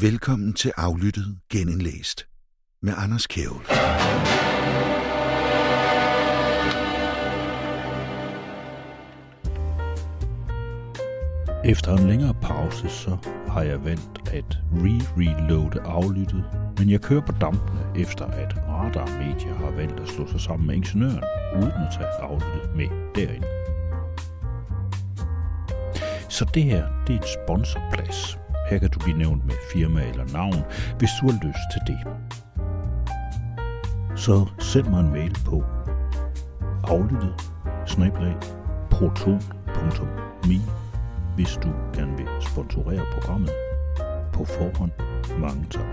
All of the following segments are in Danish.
Velkommen til Aflyttet Genindlæst med Anders Kjævel. Efter en længere pause, så har jeg valgt at re-reloade aflyttet, men jeg kører på dampene efter at Radar Media har valgt at slå sig sammen med ingeniøren, uden at tage aflyttet med derind. Så det her, det er en sponsorplads. Her kan du blive nævnt med firma eller navn, hvis du har lyst til det. Så send mig en mail på aflyttet proton.me hvis du gerne vil sponsorere programmet. På forhånd, mange tak.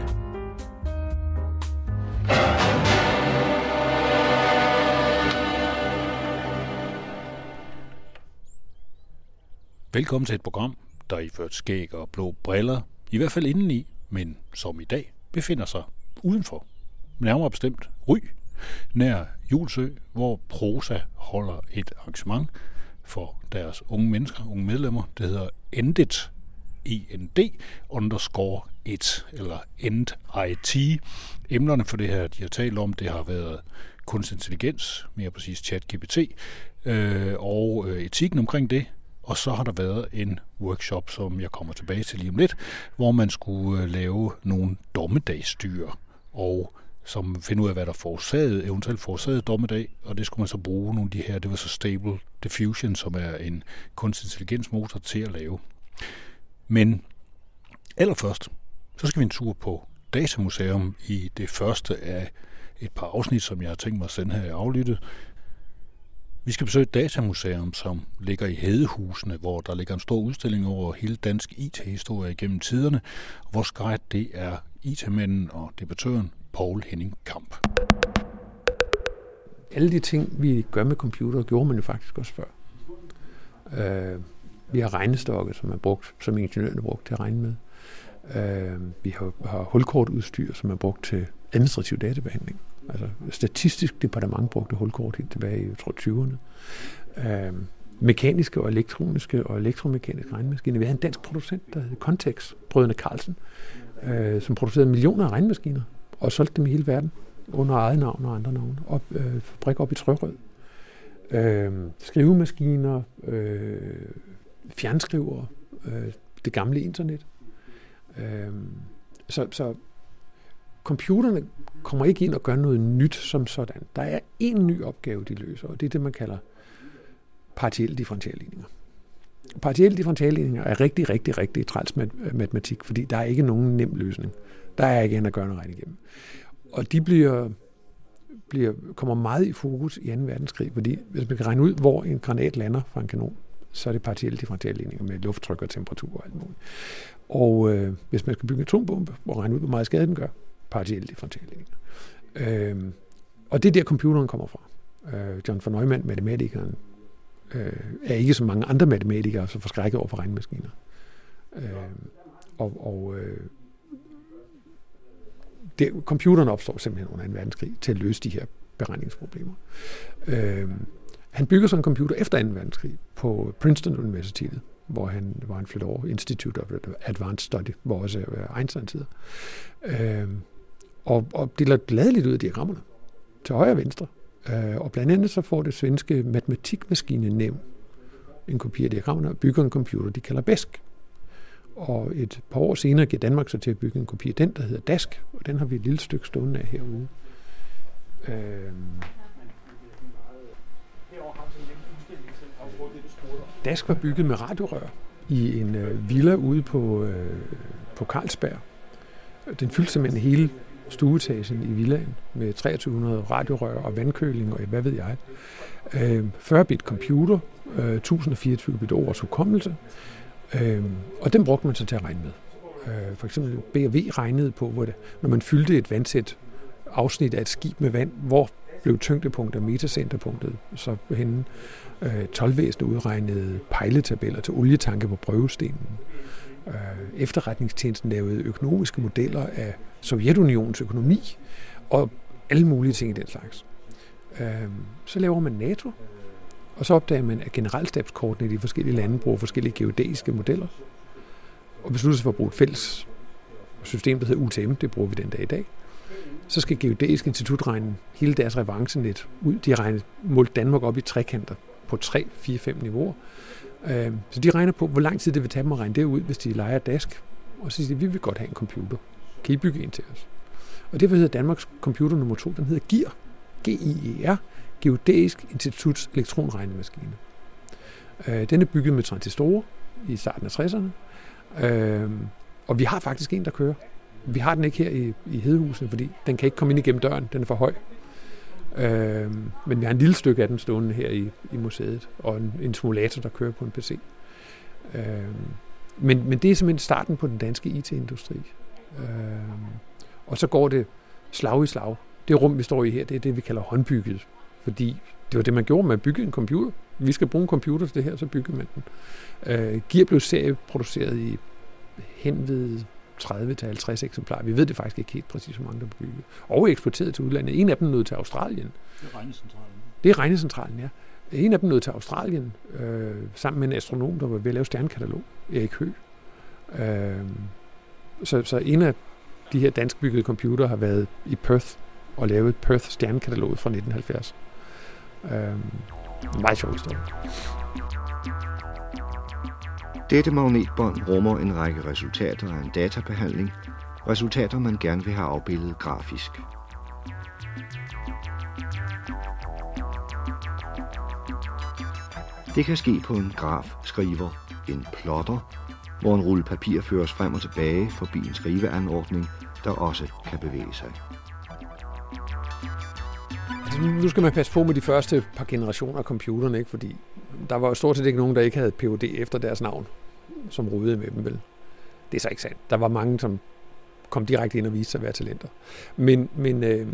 Velkommen til et program, der iført skæg og blå briller, i hvert fald indeni, men som i dag befinder sig udenfor. Nærmere bestemt Ry, nær Julsø, hvor Prosa holder et arrangement for deres unge mennesker, unge medlemmer. Det hedder Endet, END underscore 1, eller End IT. Emnerne for det her, de har talt om, det har været kunstig intelligens, mere præcis chat-GPT, øh, og øh, etikken omkring det, og så har der været en workshop, som jeg kommer tilbage til lige om lidt, hvor man skulle øh, lave nogle dommedagsdyr, og som finder ud af, hvad der forårsagede, eventuelt forårsagede dommedag, og det skulle man så bruge nogle af de her, det var så Stable Diffusion, som er en kunstig intelligensmotor til at lave. Men allerførst, så skal vi en tur på Datamuseum i det første af et par afsnit, som jeg har tænkt mig at sende her i aflyttet. Vi skal besøge et datamuseum, som ligger i Hedehusene, hvor der ligger en stor udstilling over hele dansk IT-historie gennem tiderne, hvor guide det er IT-manden og debattøren Paul Henning Kamp. Alle de ting, vi gør med computer, gjorde man jo faktisk også før. Øh, vi har regnestokke, som er brugt, som ingeniørerne brugte til at regne med. Øh, vi har, har hulkortudstyr, som er brugt til administrativ databehandling. Altså statistisk departement brugte hulkort helt tilbage i, jeg tror, 20'erne. Øh, mekaniske og elektroniske og elektromekaniske regnemaskiner. Vi havde en dansk producent, der hed Contex, brødrene Carlsen, øh, som producerede millioner af regnmaskiner og solgte dem i hele verden under eget navn og andre navne. Op, øh, fabrik op i Trørød. Øh, skrivemaskiner, øh, fjernskriver, øh, det gamle internet. Øh, så, så computerne kommer ikke ind og gør noget nyt som sådan. Der er en ny opgave, de løser, og det er det, man kalder partielle differentialligninger. Partielle differentialligninger er rigtig, rigtig, rigtig træls matematik, fordi der er ikke nogen nem løsning. Der er ikke en at gøre noget rigtigt igennem. Og de bliver, bliver, kommer meget i fokus i 2. verdenskrig, fordi hvis man kan regne ud, hvor en granat lander fra en kanon, så er det partielle differentialligninger med lufttryk og temperatur og alt muligt. Og øh, hvis man skal bygge en atombombe og regne ud, hvor meget skade den gør, partielle differentialligninger. Øh, og det er der, computeren kommer fra. Øh, John von Neumann, matematikeren, øh, er ikke som mange andre matematikere så forskrækket over for regnmaskiner. Øh, og og øh, det, computeren opstår simpelthen under 2. verdenskrig til at løse de her beregningsproblemer. Øh, han bygger så en computer efter 2. verdenskrig på Princeton Universitetet, hvor han, hvor han flyttede over Institute of Advanced Study, hvor også Einstein sidder. Øh, og, og deler gladeligt ud af diagrammerne til højre og venstre. Øh, og blandt andet så får det svenske matematikmaskine nævn en kopi af diagrammerne og bygger en computer, de kalder BESK. Og et par år senere giver Danmark sig til at bygge en kopi af den, der hedder DASK, og den har vi et lille stykke stående af herude. Øh, Dask var bygget med radiorør i en øh, villa ude på, øh, på Carlsberg. Den fyldte simpelthen hele stueetagen i villaen med 2300 radiorør og vandkøling og hvad ved jeg. Øh, 40 bit computer, øh, 1024 bit års hukommelse, øh, og den brugte man så til at regne med. For eksempel B&V regnede på, hvor det, når man fyldte et vandsæt afsnit af et skib med vand, hvor blev tyngdepunktet og metacenterpunktet så henne. Øh, 12 udregnede pejletabeller til olietanke på prøvestenen. Øh, efterretningstjenesten lavede økonomiske modeller af Sovjetunionens økonomi og alle mulige ting i den slags. Øh, så laver man NATO, og så opdager man, at generalstabskortene i de forskellige lande bruger forskellige geodæiske modeller, og beslutter sig for at bruge et fælles system, der hedder UTM, det bruger vi den dag i dag. Så skal Geodæisk Institut regne hele deres revancenet ud. De har regnet, målt Danmark op i trekanter på 3, 4, 5 niveauer. Øh, så de regner på, hvor lang tid det vil tage dem at regne det ud, hvis de leger dask. Og så siger de, vi vil godt have en computer. Kan I bygge en til os? Og det hedder Danmarks computer nummer to, den hedder GIR. G-I-E-R. Geodæisk Instituts elektronregnemaskine. Øh, den er bygget med transistorer i starten af 60'erne. Øhm, og vi har faktisk en, der kører. Vi har den ikke her i, i Hedehusene, fordi den kan ikke komme ind igennem døren. Den er for høj. Øh, men vi har en lille stykke af den stående her i, i museet, og en, en simulator, der kører på en PC. Øh, men, men det er simpelthen starten på den danske IT-industri. Øh, og så går det slag i slag. Det rum, vi står i her, det er det, vi kalder håndbygget. Fordi det var det, man gjorde med at bygge en computer. Vi skal bruge en computer til det her, så bygger man den. Øh, Gear blev serieproduceret i hen ved 30-50 eksemplarer. Vi ved det faktisk ikke helt præcis, hvor mange der blev bygget. Og eksporteret til udlandet. En af dem nåede til Australien. Det er regnecentralen. Det er regnecentralen, ja. En af dem nåede til Australien, øh, sammen med en astronom, der var ved at lave stjernekatalog, Erik Høgh. Øh, så, så en af de her danskbyggede computer har været i Perth og lavet Perth stjernekatalog fra 1970. Øh, meget sjov historie. Dette magnetbånd rummer en række resultater af en databehandling, resultater man gerne vil have afbildet grafisk. Det kan ske på en graf skriver, en plotter, hvor en rulle papir føres frem og tilbage forbi en skriveanordning, der også kan bevæge sig. Altså, nu skal man passe på med de første par generationer af computerne, ikke? fordi der var jo stort set ikke nogen, der ikke havde PhD efter deres navn, som rodede med dem, vel? Det er så ikke sandt. Der var mange, som kom direkte ind og viste sig at være talenter. Men, men øh,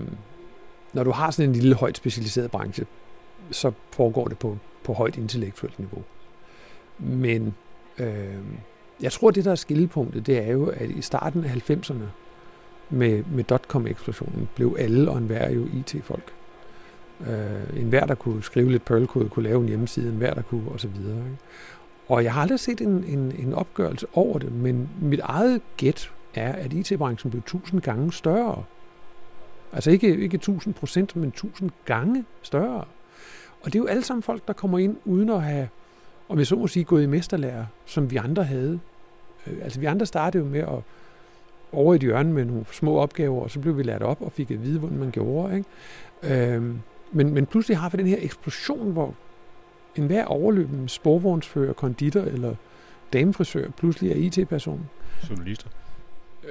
når du har sådan en lille højt specialiseret branche, så foregår det på, på højt intellektuelt niveau. Men øh, jeg tror, det der er skillepunktet, det er jo, at i starten af 90'erne, med, med dot-com-eksplosionen blev alle og enhver jo IT-folk. Øh, en hver, der kunne skrive lidt Perl-kode, kunne lave en hjemmeside, en hver, der kunne, og så videre. Ikke? Og jeg har aldrig set en, en, en opgørelse over det, men mit eget gæt er, at IT-branchen blev tusind gange større. Altså ikke, ikke 1000 procent, men 1000 gange større. Og det er jo alle sammen folk, der kommer ind uden at have, om jeg så må sige, gået i mesterlærer, som vi andre havde. Øh, altså vi andre startede jo med at over i et hjørne med nogle små opgaver, og så blev vi lært op og fik at vide, hvordan man gjorde. Ikke? Øhm, men, men pludselig har vi den her eksplosion, hvor enhver overløbende sporvognsfører, konditor eller damefrisør pludselig er IT-person. Journalister.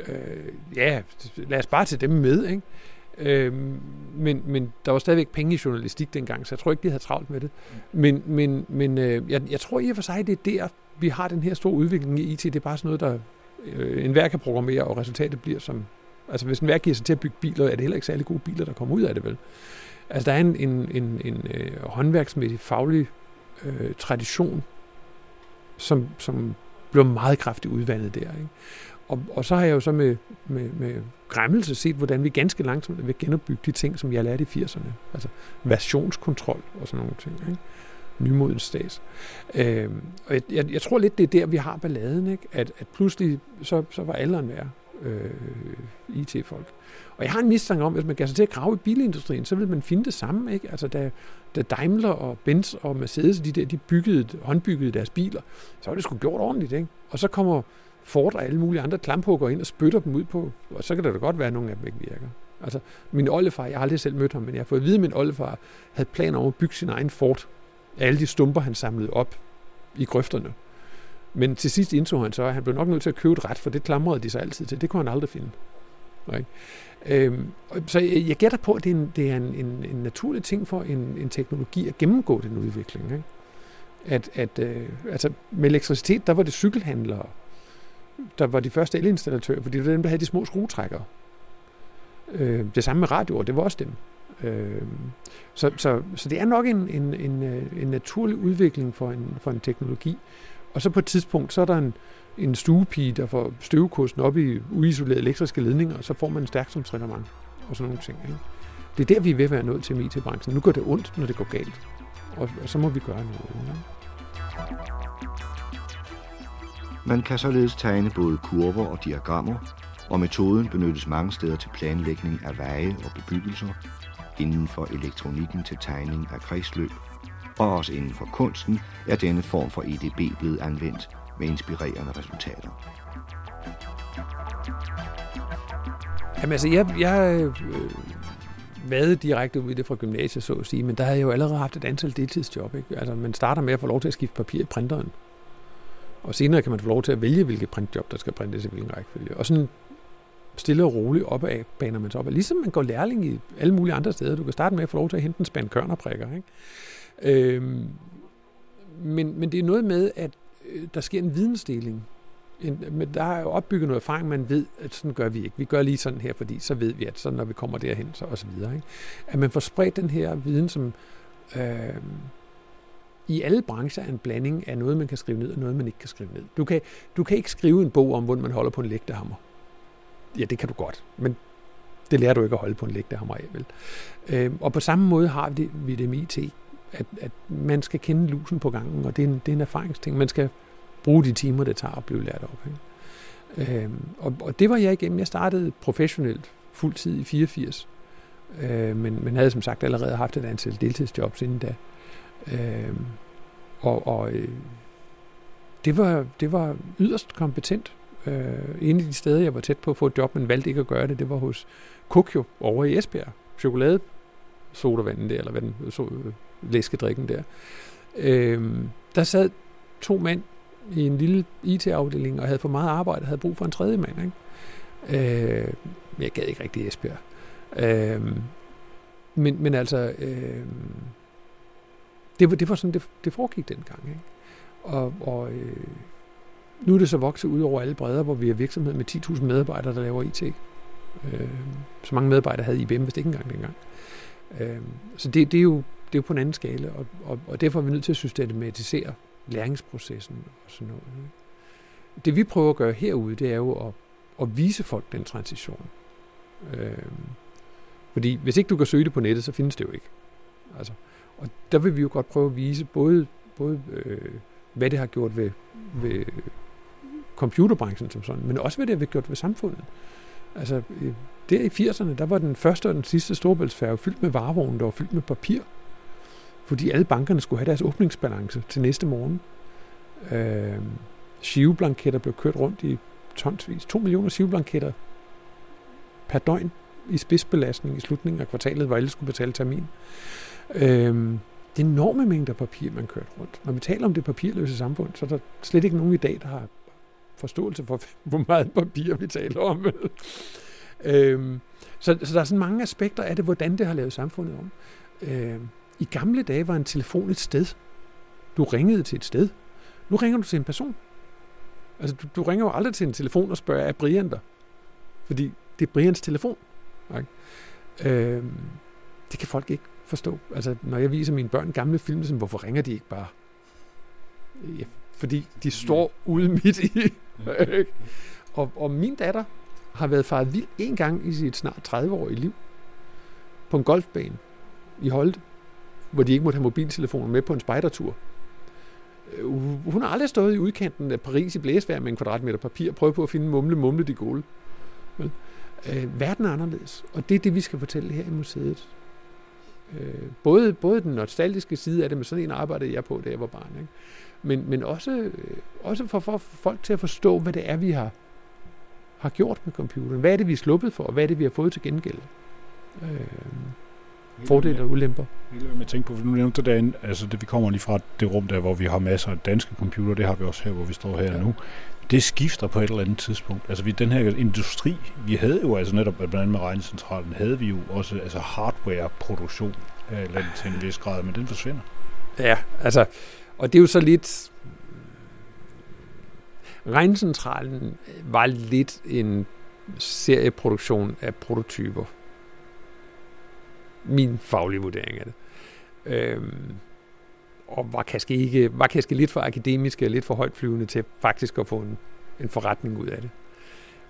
Øh, ja, lad os bare tage dem med, ikke? Øh, men, men der var stadigvæk penge i journalistik dengang, så jeg tror ikke, de havde travlt med det. Men, men, men øh, jeg, jeg tror i og for sig, det er der, vi har den her store udvikling i IT. Det er bare sådan noget, der øh, enhver kan programmere, og resultatet bliver som... Altså hvis enhver giver sig til at bygge biler, er det heller ikke særlig gode biler, der kommer ud af det, vel? Altså der er en, en, en, en øh, håndværksmæssig, faglig øh, tradition, som, som blev meget kraftigt udvandet der. Ikke? Og, og så har jeg jo så med, med, med græmmelse set, hvordan vi ganske langsomt vil genopbygge de ting, som jeg lærte i 80'erne. Altså versionskontrol og sådan nogle ting. Ikke? Nymodens stats. Øh, og jeg, jeg, jeg tror lidt, det er der, vi har balladen. Ikke? At, at pludselig, så, så var alderen værd øh, IT-folk. Og jeg har en mistanke om, at hvis man gav sig til at grave i bilindustrien, så vil man finde det samme. Ikke? Altså, da, da Daimler og Benz og Mercedes, de der, de byggede, håndbyggede deres biler, så var det sgu gjort ordentligt. Ikke? Og så kommer Ford og alle mulige andre klamphugger ind og spytter dem ud på, og så kan det da godt være, at nogle af dem ikke virker. Altså, min oldefar, jeg har aldrig selv mødt ham, men jeg har fået at vide, at min oldefar havde planer om at bygge sin egen Ford. Alle de stumper, han samlede op i grøfterne. Men til sidst indså han så, at han blev nok nødt til at købe et ret, for det klamrede de sig altid til. Det kunne han aldrig finde. Ikke? Øhm, så jeg, jeg gætter på, at det er en, det er en, en, en naturlig ting for en, en teknologi at gennemgå den udvikling. Ikke? At, at øh, altså med elektricitet, der var det cykelhandlere, der var de første elinstallatører, fordi det var dem, der havde de små skruetrækkere. Øh, det samme med radioer, det var også dem. Øh, så, så, så det er nok en, en, en, øh, en naturlig udvikling for en, for en teknologi. Og så på et tidspunkt, så er der en, en stuepige, der får støvkosten op i uisolerede elektriske ledninger, og så får man en stærk som trænermang og sådan nogle ting. Ikke? Det er der, vi er ved at være nået til IT-branchen. Nu går det ondt, når det går galt. Og, og så må vi gøre noget. Ikke? Man kan således tegne både kurver og diagrammer, og metoden benyttes mange steder til planlægning af veje og bebyggelser, inden for elektronikken til tegning af kredsløb, og også inden for kunsten er denne form for EDB blevet anvendt med inspirerende resultater. Jamen altså, jeg, jeg øh, vade direkte ud i det fra gymnasiet, så at sige, men der havde jeg jo allerede haft et antal deltidsjob. Ikke? Altså, man starter med at få lov til at skifte papir i printeren. Og senere kan man få lov til at vælge, hvilket printjob, der skal printes i hvilken rækkefølge. Og sådan stille og roligt opad baner man sig op. Ligesom man går lærling i alle mulige andre steder. Du kan starte med at få lov til at hente en spand kørnerprikker. Ikke? Øh, men, men det er noget med, at øh, der sker en vidensdeling. En, men der er jo opbygget noget erfaring, man ved, at sådan gør vi ikke. Vi gør lige sådan her, fordi så ved vi, at så når vi kommer derhen, så og så videre. Ikke? At man får spredt den her viden, som øh, i alle brancher er en blanding af noget, man kan skrive ned, og noget, man ikke kan skrive ned. Du kan, du kan ikke skrive en bog om, hvordan man holder på en lægtehammer. Ja, det kan du godt, men det lærer du ikke at holde på en lægtehammer af, vel? Øh, og på samme måde har vi det, vi det med IT, at, at man skal kende lusen på gangen, og det er en, det er en erfaringsting. Man skal bruge de timer, det tager at blive lært op. Ikke? Øhm, og, og det var jeg igennem. Jeg startede professionelt fuldtid i 84, øh, men, men havde som sagt allerede haft et antal deltidsjobs inden da. Øh, og og øh, det, var, det var yderst kompetent. Øh, en af de steder, jeg var tæt på at få et job, men valgte ikke at gøre det, det var hos Kokyo over i Esbjerg. Chokolade sodavanden der, eller hvad den, øh, så, øh, læskedrikken der. Øh, der sad to mænd i en lille IT-afdeling og havde for meget arbejde og havde brug for en tredje mand. Ikke? Øh, jeg gad ikke rigtig Esbjerg. Øh, men, men altså, øh, det, var, det var sådan, det, det foregik dengang. Ikke? Og, og øh, nu er det så vokset ud over alle bredder, hvor vi har virksomhed med 10.000 medarbejdere, der laver IT. Øh, så mange medarbejdere havde IBM hvis det ikke engang dengang. Øh, så det, det, er jo, det er jo på en anden skala, og, og, og derfor er vi nødt til at systematisere læringsprocessen og sådan noget. Det vi prøver at gøre herude, det er jo at, at vise folk den transition. Øh, fordi hvis ikke du kan søge det på nettet, så findes det jo ikke. Altså, og der vil vi jo godt prøve at vise både, både øh, hvad det har gjort ved, ved computerbranchen som sådan, men også hvad det har gjort ved samfundet. Altså, der i 80'erne, der var den første og den sidste storbæltsfærge fyldt med varevogne, der var fyldt med papir. Fordi alle bankerne skulle have deres åbningsbalance til næste morgen. Øh, skiveblanketter blev kørt rundt i tonsvis. 2 millioner skiveblanketter per døgn i spidsbelastning i slutningen af kvartalet, hvor alle skulle betale termin. Øh, det er enorme mængder papir, man kørte rundt. Når vi taler om det papirløse samfund, så er der slet ikke nogen i dag, der har forståelse for, hvor meget papir vi taler om. øhm, så, så der er sådan mange aspekter af det, hvordan det har lavet samfundet om. Øhm, i gamle dage var en telefon et sted. Du ringede til et sted. Nu ringer du til en person. Altså, du, du ringer jo aldrig til en telefon og spørger, er Brian der? Fordi det er Brians telefon. Okay? Øh, det kan folk ikke forstå. Altså, når jeg viser mine børn gamle film, så hvorfor ringer de ikke bare? Ja, fordi de står ude midt i. og, og min datter har været faret vild en gang i sit snart 30-årige liv på en golfbane i Holte, hvor de ikke måtte have mobiltelefoner med på en spejdertur. Øh, hun har aldrig stået i udkanten af Paris i blæsvær med en kvadratmeter papir og prøvet på at finde mumle, mumle de gode. Vel? Øh, verden er anderledes, og det er det, vi skal fortælle her i museet. Øh, både, både den nostalgiske side af det, med sådan en arbejdede jeg på, da jeg var barn. Ikke? Men, men også, øh, også for, for folk til at forstå, hvad det er, vi har, har gjort med computeren. Hvad er det, vi er sluppet for, og hvad er det, vi har fået til gengæld? Øh, fordele og ulemper. Jeg vil tænke på, for nu nævnte det derinde, altså det, vi kommer lige fra det rum der, hvor vi har masser af danske computer, det har vi også her, hvor vi står her ja. nu. Det skifter på et eller andet tidspunkt. Altså vi, den her industri, vi havde jo altså netop, blandt andet med regnecentralen, havde vi jo også altså hardware-produktion af landet til en vis grad, men den forsvinder. Ja, altså, og det er jo så lidt... Regnecentralen var lidt en serieproduktion af prototyper. Min faglige vurdering af det. Øhm, og var kanskje, ikke, var kanskje lidt for akademisk og lidt for højt flyvende til faktisk at få en, en forretning ud af det.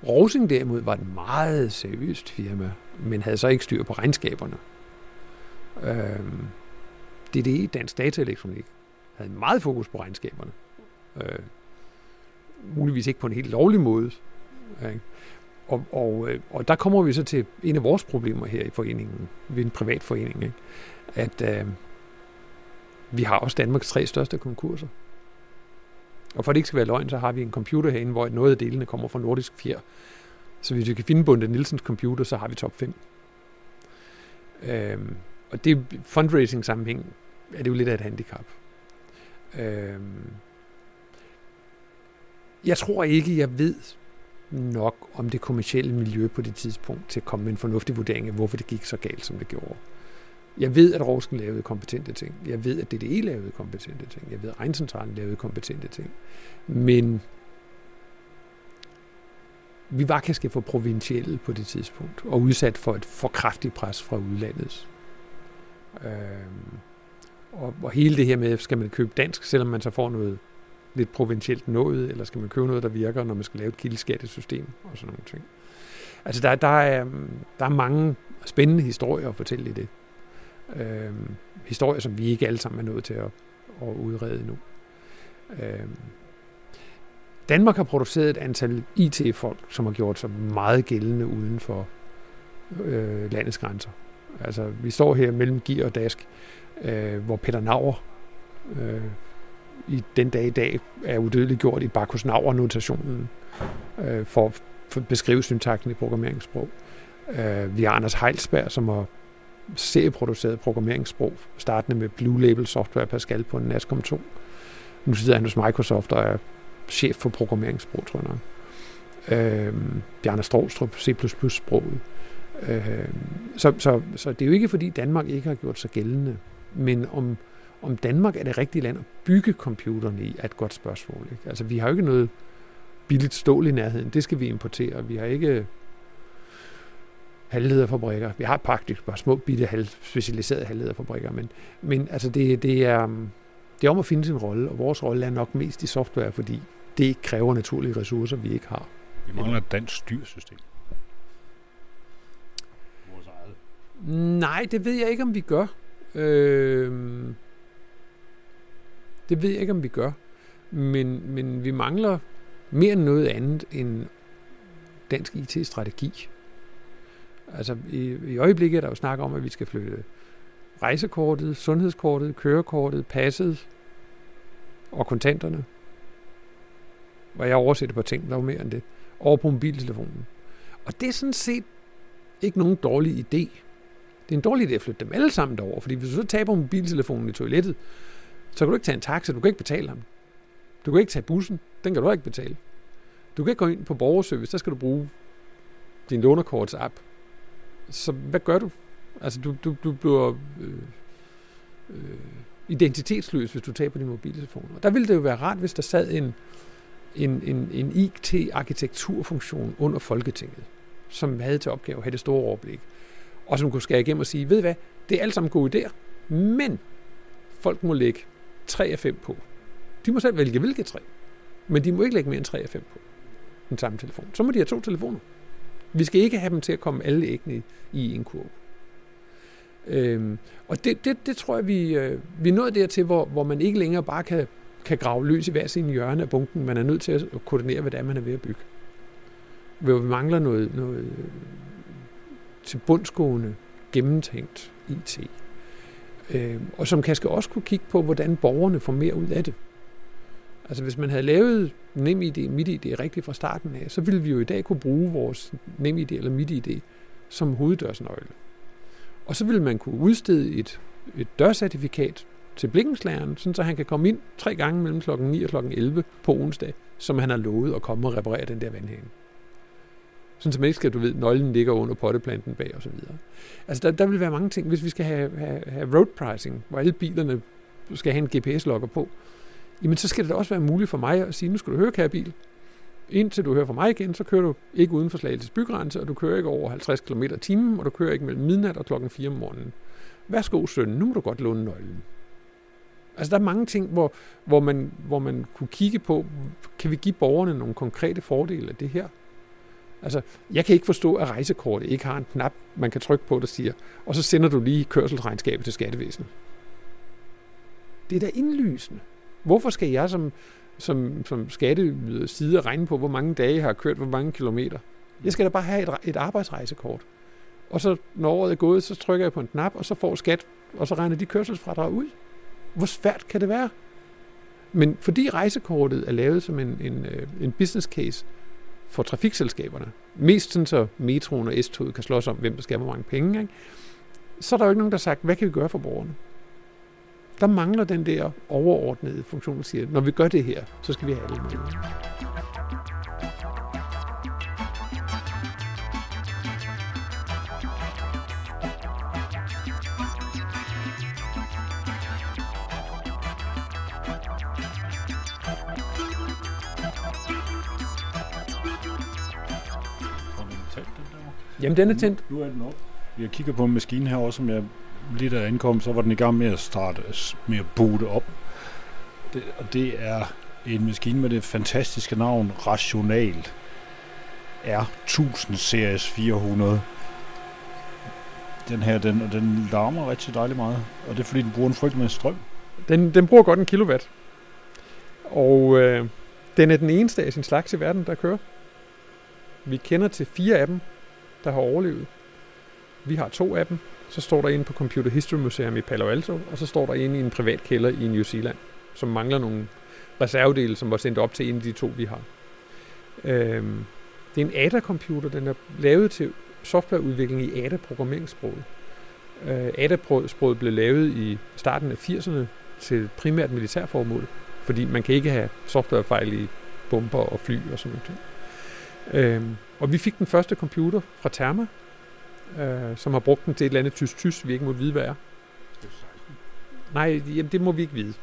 Rosing derimod var et meget seriøst firma, men havde så ikke styr på regnskaberne. Øhm, DDE, Dansk Dataelektronik, havde meget fokus på regnskaberne. Øh, muligvis ikke på en helt lovlig måde. Ikke? Og, og, øh, og der kommer vi så til en af vores problemer her i foreningen, ved en privat forening, ikke? at øh, vi har også Danmarks tre største konkurser. Og for at det ikke skal være løgn, så har vi en computer herinde, hvor noget af delene kommer fra Nordisk Fjer. Så hvis vi kan finde Bunde Nielsens computer, så har vi top 5. Øh, og det fundraising sammenhæng er det jo lidt af et handicap. Øh, jeg tror ikke, jeg ved nok om det kommercielle miljø på det tidspunkt til at komme med en fornuftig vurdering af, hvorfor det gik så galt, som det gjorde. Jeg ved, at Rosken lavede kompetente ting. Jeg ved, at DDE lavede kompetente ting. Jeg ved, at Egencentralen lavede kompetente ting. Men vi var kanskje for provincielle på det tidspunkt, og udsat for et for kraftigt pres fra udlandet. Øhm, og, og hele det her med, skal man købe dansk, selvom man så får noget lidt provincielt noget, eller skal man købe noget, der virker, når man skal lave et kildeskattesystem og sådan nogle ting. Altså der, der, er, øhm, der er mange spændende historier at fortælle i det. Øhm, historier, som vi ikke alle sammen er nået til at, at udrede nu. Øhm, Danmark har produceret et antal IT-folk, som har gjort sig meget gældende uden for øh, landets grænser. Altså, vi står her mellem gear og Dask, øh, hvor Peter Nauer øh, i den dag i dag er udødeligt gjort i Bacchus Nauer-notationen øh, for at beskrive syntaksen i programmeringssprog. Øh, vi har Anders Heilsberg, som har serieproduceret programmeringssprog, startende med Blue Label Software Pascal på en NASCOM 2. Nu sidder han hos Microsoft og er chef for programmeringssprog, tror jeg nok. Øh, Bjarne Stråstrup, C++-sproget. Øh, så, så, så det er jo ikke, fordi Danmark ikke har gjort sig gældende, men om, om Danmark er det rigtige land at bygge computerne i, er et godt spørgsmål. Ikke? Altså, vi har jo ikke noget billigt stål i nærheden. Det skal vi importere. Vi har ikke halvlederfabrikker. Vi har praktisk bare små, bitte, halv, specialiserede halvlederfabrikker, men, men altså det, det, er, det er om at finde sin rolle, og vores rolle er nok mest i software, fordi det kræver naturlige ressourcer, vi ikke har. Vi mangler et dansk eget. Nej, det ved jeg ikke, om vi gør. Øh, det ved jeg ikke, om vi gør. Men, men vi mangler mere end noget andet end dansk IT-strategi. Altså i, i øjeblikket er der jo snak om, at vi skal flytte rejsekortet, sundhedskortet, kørekortet, passet og kontanterne. Og jeg oversætter på ting, der er mere end det. Over på mobiltelefonen. Og det er sådan set ikke nogen dårlig idé. Det er en dårlig idé at flytte dem alle sammen derover, fordi hvis du så taber mobiltelefonen i toilettet, så kan du ikke tage en taxa, du kan ikke betale ham. Du kan ikke tage bussen, den kan du ikke betale. Du kan ikke gå ind på borgerservice, der skal du bruge din lånerkorts app. Så hvad gør du? Altså, du, du, du bliver øh, øh, identitetsløs, hvis du taber din mobiltelefon. Og der ville det jo være rart, hvis der sad en, en, en, en IT-arkitekturfunktion under Folketinget, som havde til opgave at have det store overblik, og som kunne skære igennem og sige, ved hvad, det er alt sammen gode idéer, men folk må lægge 3 af 5 på. De må selv vælge hvilke tre, men de må ikke lægge mere end 3 af 5 på den samme telefon. Så må de have to telefoner. Vi skal ikke have dem til at komme alle æggene i en kurv. Øhm, og det, det, det tror jeg, vi, øh, vi er nået dertil, hvor, hvor man ikke længere bare kan, kan grave løs i hver sin hjørne af bunken. Man er nødt til at koordinere, hvad det er, man er ved at bygge. Hvor vi mangler noget, noget øh, til bundsgående, gennemtænkt IT øh, og som kan også kunne kigge på, hvordan borgerne får mere ud af det. Altså hvis man havde lavet NemID, MitID rigtigt fra starten af, så ville vi jo i dag kunne bruge vores NemID eller MitID som hoveddørsnøgle. Og så ville man kunne udstede et, et dørcertifikat til blikkenslæren, så han kan komme ind tre gange mellem klokken 9 og klokken 11 på onsdag, som han har lovet at komme og reparere den der vandhane. Sådan så man ikke skal, du ved, nøglen ligger under potteplanten bag og så videre. Altså der, der vil være mange ting, hvis vi skal have, have, have road pricing, hvor alle bilerne skal have en GPS-logger på, jamen så skal det da også være muligt for mig at sige, nu skal du høre, kære bil, indtil du hører fra mig igen, så kører du ikke uden for Slagelses bygrænse, og du kører ikke over 50 km i timen, og du kører ikke mellem midnat og klokken 4 om morgenen. Værsgo, søn, nu må du godt låne nøglen. Altså, der er mange ting, hvor, hvor, man, hvor man kunne kigge på, kan vi give borgerne nogle konkrete fordele af det her? Altså, jeg kan ikke forstå, at rejsekortet ikke har en knap, man kan trykke på, der siger, og så sender du lige kørselsregnskabet til skattevæsenet. Det er da indlysende. Hvorfor skal jeg som, som, som skatteyder sidde og regne på, hvor mange dage jeg har kørt, hvor mange kilometer? Jeg skal da bare have et, et arbejdsrejsekort. Og så, når året er gået, så trykker jeg på en knap, og så får skat, og så regner de kørselsfradrag ud. Hvor svært kan det være? Men fordi rejsekortet er lavet som en, en, øh, en business case for trafikselskaberne, mest sådan så metroen og S-toget kan slås om, hvem der skal have hvor mange penge, ikke? så er der jo ikke nogen, der har sagt, hvad kan vi gøre for borgerne? Der mangler den der overordnede funktion, der siger, når vi gør det her, så skal vi have alle med. Jamen, den er tændt. Nu er den op. Jeg kigger på en maskine her også, som jeg lige da jeg ankom, så var den i gang med at starte, med at boote op. Det, og det er en maskine med det fantastiske navn Rational R1000 Series 400. Den her, den, og den larmer rigtig dejligt meget, og det er fordi, den bruger en frygtelig med strøm. Den, den bruger godt en kilowatt. Og øh, den er den eneste af sin slags i verden, der kører. Vi kender til fire af dem, der har overlevet. Vi har to af dem. Så står der en på Computer History Museum i Palo Alto, og så står der en i en privat kælder i New Zealand, som mangler nogle reservedele, som var sendt op til en af de to, vi har. Øhm, det er en ADA-computer, den er lavet til softwareudvikling i ADA-programmeringssproget. Øh, ADA-sproget blev lavet i starten af 80'erne til primært militærformål, fordi man kan ikke have softwarefejl i bomber og fly og sådan noget. Øhm, og vi fik den første computer fra Therma, øh, som har brugt den til et eller andet tysk-tysk, vi ikke må vide, hvad er. Nej, jamen, det må vi ikke vide.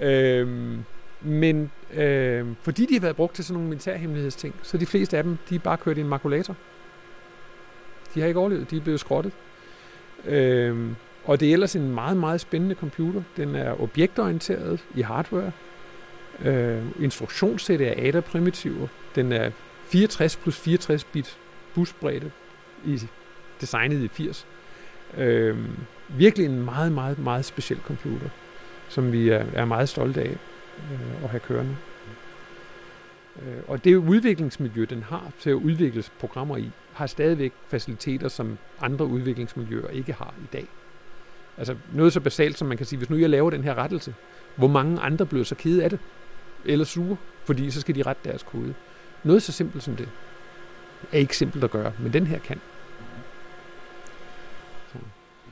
Øhm, men øh, fordi de har været brugt til sådan nogle militærhemmelighedsting, så de fleste af dem, de er bare kørt i en makulator. De har ikke overlevet, de er blevet skrottet. Øhm, og det er ellers en meget, meget spændende computer. Den er objektorienteret i hardware. Øh, instruktionssættet er ADA-primitiver. Den er 64 plus 64 bit busbredde i designet i 80. Øh, virkelig en meget, meget, meget speciel computer, som vi er, er meget stolte af øh, at have kørende. Øh, og det udviklingsmiljø, den har til at udvikle programmer i, har stadigvæk faciliteter, som andre udviklingsmiljøer ikke har i dag. Altså noget så basalt, som man kan sige, hvis nu jeg laver den her rettelse, hvor mange andre bliver så kede af det, eller sure, fordi så skal de rette deres kode. Noget så simpelt som det er ikke simpelt at gøre, men den her kan. Er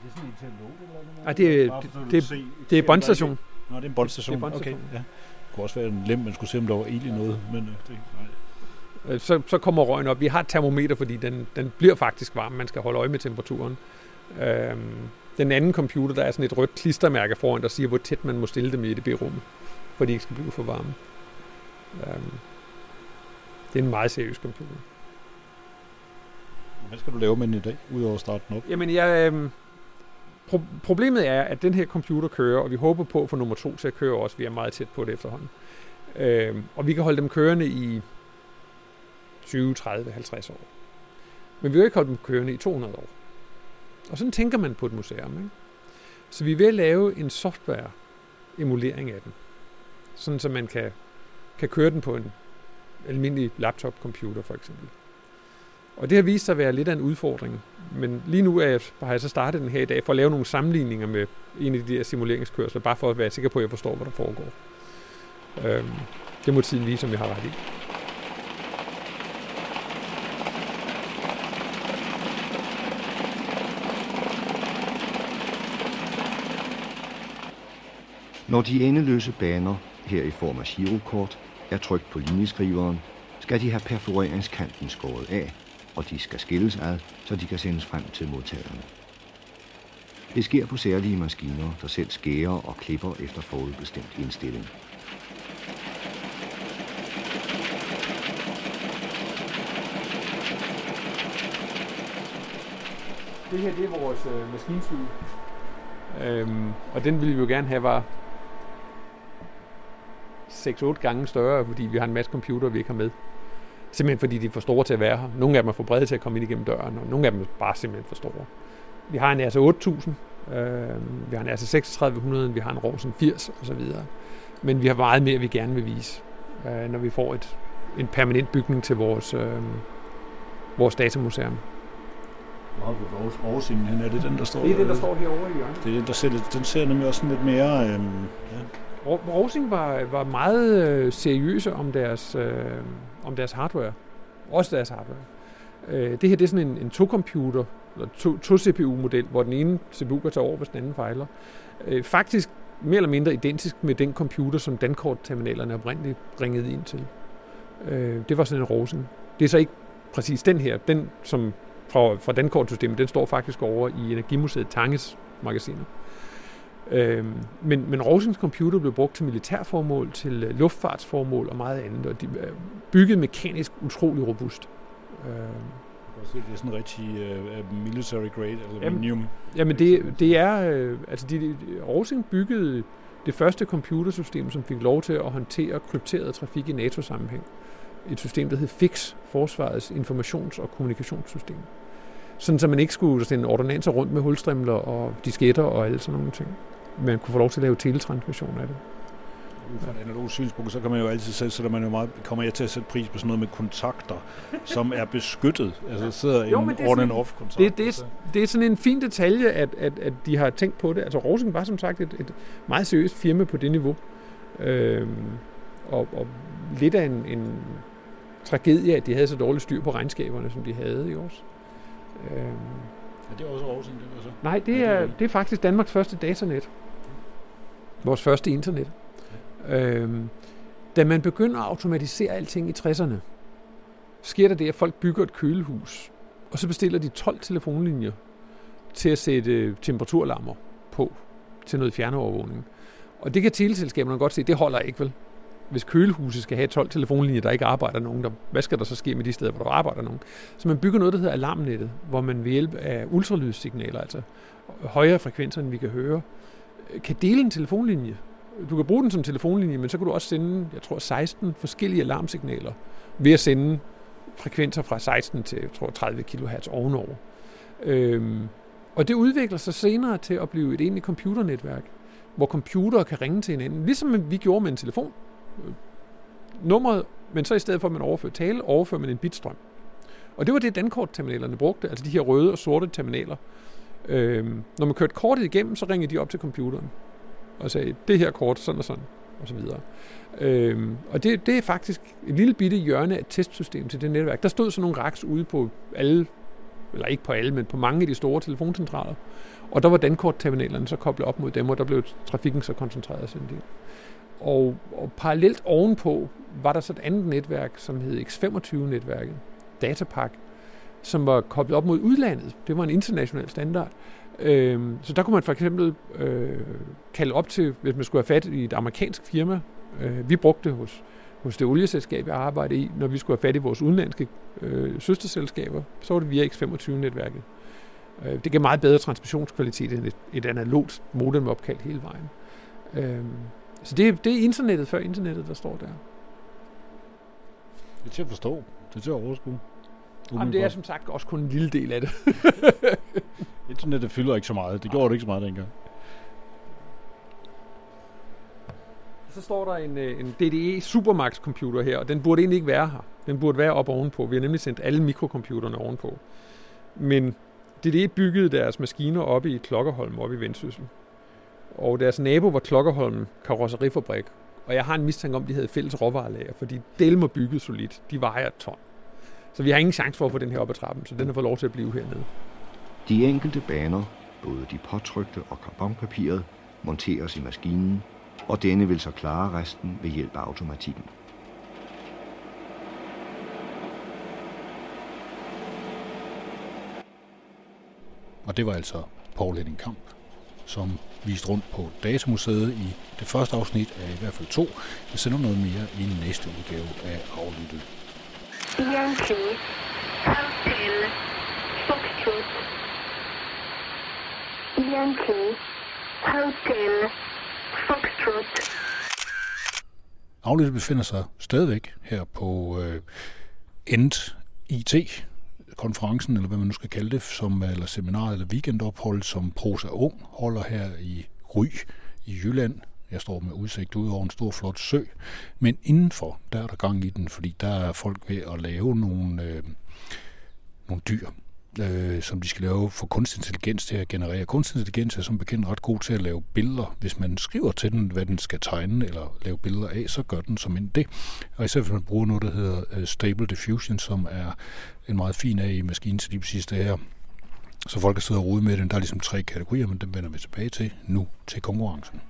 det sådan en lukke eller noget? Ej, det er, det, det, det er båndstation. Nå, det er en båndstation. Det er. Okay, ja. Det kunne også være en lem, man skulle se, om der var ild i noget, men øh, det, nej. Øh, Så, så kommer røgen op. Vi har et termometer, fordi den, den bliver faktisk varm. Man skal holde øje med temperaturen. Øhm, den anden computer, der er sådan et rødt klistermærke foran, der siger, hvor tæt man må stille dem i EDB-rummet, for de ikke skal blive for varme. Øhm, det er en meget seriøs computer. Hvad skal du lave med den i dag, udover at starte den op? Jamen, jeg, øhm, pro- problemet er, at den her computer kører, og vi håber på at få nummer to til at køre også. Vi er meget tæt på det efterhånden. Øhm, og vi kan holde dem kørende i 20, 30, 50 år. Men vi vil ikke holde dem kørende i 200 år. Og sådan tænker man på et museum. Ikke? Så vi er ved at lave en software-emulering af den. Sådan, så man kan, kan køre den på en almindelig laptop-computer for eksempel. Og det har vist sig at være lidt af en udfordring. Men lige nu er jeg, har jeg så startet den her i dag for at lave nogle sammenligninger med en af de der simuleringskørsler, bare for at være sikker på, at jeg forstår, hvad der foregår. Øhm, det må tiden vise, om jeg har ret i. Når de endeløse baner, her i form af girokort, er trykt på linjeskriveren, skal de have perforeringskanten skåret af, og de skal skilles ad, så de kan sendes frem til modtagerne. Det sker på særlige maskiner, der selv skærer og klipper efter forudbestemt indstilling. Det her det er vores øh, maskinfly. Øhm, og den ville vi jo gerne have var 6-8 gange større, fordi vi har en masse computer, vi ikke har med. Simpelthen fordi de er for store til at være her. Nogle af dem er for brede til at komme ind igennem døren, og nogle af dem er bare simpelthen for store. Vi har en RS 8000, øh, vi har en RS 3600, vi har en Rosen 80 osv. Men vi har meget mere, vi gerne vil vise, øh, når vi får et, en permanent bygning til vores, øh, vores datamuseum. Du oversinden hen? Er det den, der står Det er den, der står herovre i hjørnet. Det er den, der ser lidt, den ser nemlig også sådan lidt mere... Øhm, ja. Rosing var, var meget øh, seriøse om deres, øh, om deres hardware. Også deres hardware. Øh, det her det er sådan en, en to-computer, eller to-CPU-model, hvor den ene CPU kan tage over, hvis den anden fejler. Øh, faktisk mere eller mindre identisk med den computer, som Dankort-terminalerne oprindeligt ringede ind til. Øh, det var sådan en Rosing. Det er så ikke præcis den her. Den, som fra, fra Dankort-systemet, den står faktisk over i Energimuseet Tanges magasiner. Øh, men, men Rosings computer blev brugt til militærformål, til øh, luftfartsformål og meget andet, og de er bygget mekanisk utrolig robust. Øh, det er sådan rigtig uh, military grade aluminium. Jamen, jamen det, det er, altså de, de, Rosing byggede det første computersystem, som fik lov til at håndtere krypteret trafik i NATO-sammenhæng. Et system, der hed FIX, Forsvarets informations- og kommunikationssystem. Sådan, så man ikke skulle sende ordonanser rundt med hulstrimler og disketter og alle sådan nogle ting man kunne få lov til at lave teletransmission af det. Ud fra et analogt synspunkt, så kan man jo altid sætte, så der man jo meget, kommer jeg til at sætte pris på sådan noget med kontakter, som er beskyttet. Altså sidder jo, en on and off kontakt. Det, det, det, er sådan en fin detalje, at, at, at de har tænkt på det. Altså Rosing var som sagt et, et meget seriøst firma på det niveau. Øhm, og, og lidt af en, en tragedie, at de havde så dårligt styr på regnskaberne, som de havde i år. Øhm, er det også Rosing? Det altså? Nej, det er, det er faktisk Danmarks første datanet. Vores første internet. Øhm, da man begynder at automatisere alting i 60'erne, sker der det, at folk bygger et kølehus, og så bestiller de 12 telefonlinjer til at sætte temperaturlammer på til noget fjernovervågning. Og det kan teleselskaberne godt se, det holder ikke vel hvis kølehuset skal have 12 telefonlinjer, der ikke arbejder nogen, der, hvad skal der så ske med de steder, hvor der arbejder nogen? Så man bygger noget, der hedder alarmnettet, hvor man ved hjælp af ultralydssignaler, altså højere frekvenser, end vi kan høre, kan dele en telefonlinje. Du kan bruge den som telefonlinje, men så kan du også sende, jeg tror, 16 forskellige alarmsignaler ved at sende frekvenser fra 16 til, jeg tror, 30 kHz ovenover. Øhm, og det udvikler sig senere til at blive et egentligt computernetværk, hvor computere kan ringe til hinanden, ligesom vi gjorde med en telefon øh, nummeret, men så i stedet for, at man overfører tale, overfører man en bitstrøm. Og det var det, dankortterminalerne brugte, altså de her røde og sorte terminaler. Øhm, når man kørte kortet igennem, så ringede de op til computeren og sagde, det her kort, sådan og sådan, og så videre. Øh, og det, det er faktisk et lille bitte hjørne af et testsystem til det netværk. Der stod sådan nogle raks ude på alle, eller ikke på alle, men på mange af de store telefoncentraler. Og der var dankortterminalerne så koblet op mod dem, og der blev trafikken så koncentreret sådan det. Og, og parallelt ovenpå var der så et andet netværk, som hed X25-netværket, Datapak, som var koblet op mod udlandet. Det var en international standard. Øh, så der kunne man for eksempel øh, kalde op til, hvis man skulle have fat i et amerikansk firma. Øh, vi brugte det hos, hos det olieselskab, jeg arbejdede i, når vi skulle have fat i vores udenlandske øh, søsterselskaber, så var det via X25-netværket. Øh, det gav meget bedre transmissionskvalitet end et, et analogt modemopkald hele vejen. Øh, så det, det er internettet før internettet, der står der. Det er til at forstå. Det er til at overskue. Jamen, det er som sagt også kun en lille del af det. internettet fylder ikke så meget. Det gjorde det ikke så meget dengang. Så står der en, øh, en DDE Supermax computer her, og den burde egentlig ikke være her. Den burde være op ovenpå. Vi har nemlig sendt alle mikrocomputerne ovenpå. Men DDE byggede deres maskiner oppe i Klokkerholm, oppe i Vendsyssel. Og deres nabo var Klokkerholm Karosserifabrik. Og jeg har en mistanke om, at de havde fælles råvarelager, fordi del må bygget solidt. De vejer et ton. Så vi har ingen chance for at få den her op ad trappen, så den har fået lov til at blive hernede. De enkelte baner, både de påtrykte og karbonpapiret, monteres i maskinen, og denne vil så klare resten ved hjælp af automatikken. Og det var altså Paul Henning Kamp, som vist rundt på Datamuseet i det første afsnit af i hvert fald to. Jeg sender noget mere i næste udgave af Aflyttet. Yankee, Hotel, Foxtrot. Yankee, Hotel, Foxtrot. Aflyttet befinder sig stadigvæk her på øh, End IT, konferencen, eller hvad man nu skal kalde det, som, øh, eller seminar eller weekendophold, som Prosa Ung holder her i Ry i Jylland. Jeg står med udsigt ud over en stor flot sø. Men indenfor, der er der gang i den, fordi der er folk ved at lave nogle, øh, nogle dyr, øh, som de skal lave for kunstig intelligens til at generere. Kunstig intelligens er som bekendt ret god til at lave billeder. Hvis man skriver til den, hvad den skal tegne eller lave billeder af, så gør den som en det. Og især hvis man bruger noget, der hedder øh, Stable Diffusion, som er en meget fin AI-maskine til lige præcis det her. Så folk kan sidde og rode med den. Der er ligesom tre kategorier, men dem vender vi tilbage til nu til konkurrencen.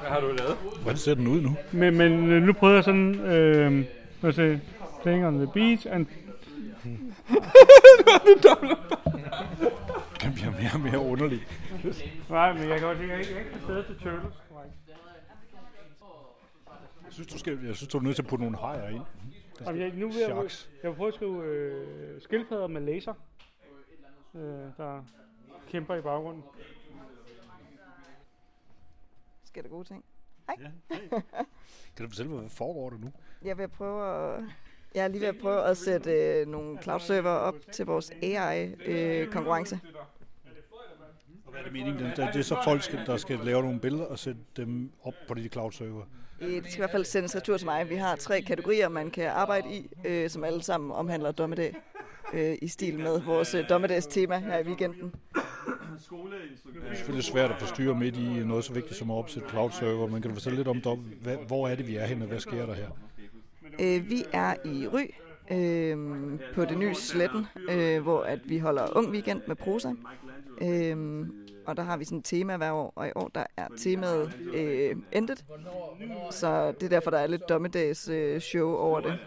Hvad har du lavet? Hvordan ser den ud nu? Men, men øh, nu prøver jeg sådan, øh, at se, playing on the beach, and Den bliver mere og mere underlig. nej, men jeg kan også ikke, jeg er ikke, jeg er ikke til Turtles. Jeg synes, du, skal, jeg synes, du er nødt til at putte nogle hajer ind. Jamen, jeg, nu vil jeg, jeg vil prøve at skrive øh, skildpadder med laser, øh, der kæmper i baggrunden. Sker der gode ting? Ja, hey. Kan du fortælle mig, hvad foregår der nu? Jeg vil prøve at... Jeg er lige ved at prøve at sætte øh, nogle cloud server op til vores AI-konkurrence. Og hvad er det meningen? Det, det er så folk, skal, der skal lave nogle billeder og sætte dem op på de cloud server. Øh, det skal i hvert fald sendes retur til mig. Vi har tre kategorier, man kan arbejde i, øh, som alle sammen omhandler dommedag. Øh, I stil med vores øh, dommedags tema her i weekenden. Det er selvfølgelig svært at forstyrre midt i noget så vigtigt som at opsætte cloud server, men kan du fortælle lidt om, hvad, hvor er det, vi er henne, og hvad sker der her? Øh, vi er i Ry øh, på det nye Sletten, øh, hvor at vi holder ung weekend med prosa. Øh, og der har vi sådan et tema hver år, og i år der er temaet øh, Endet. Så det er derfor, der er lidt dommedags øh, show over det.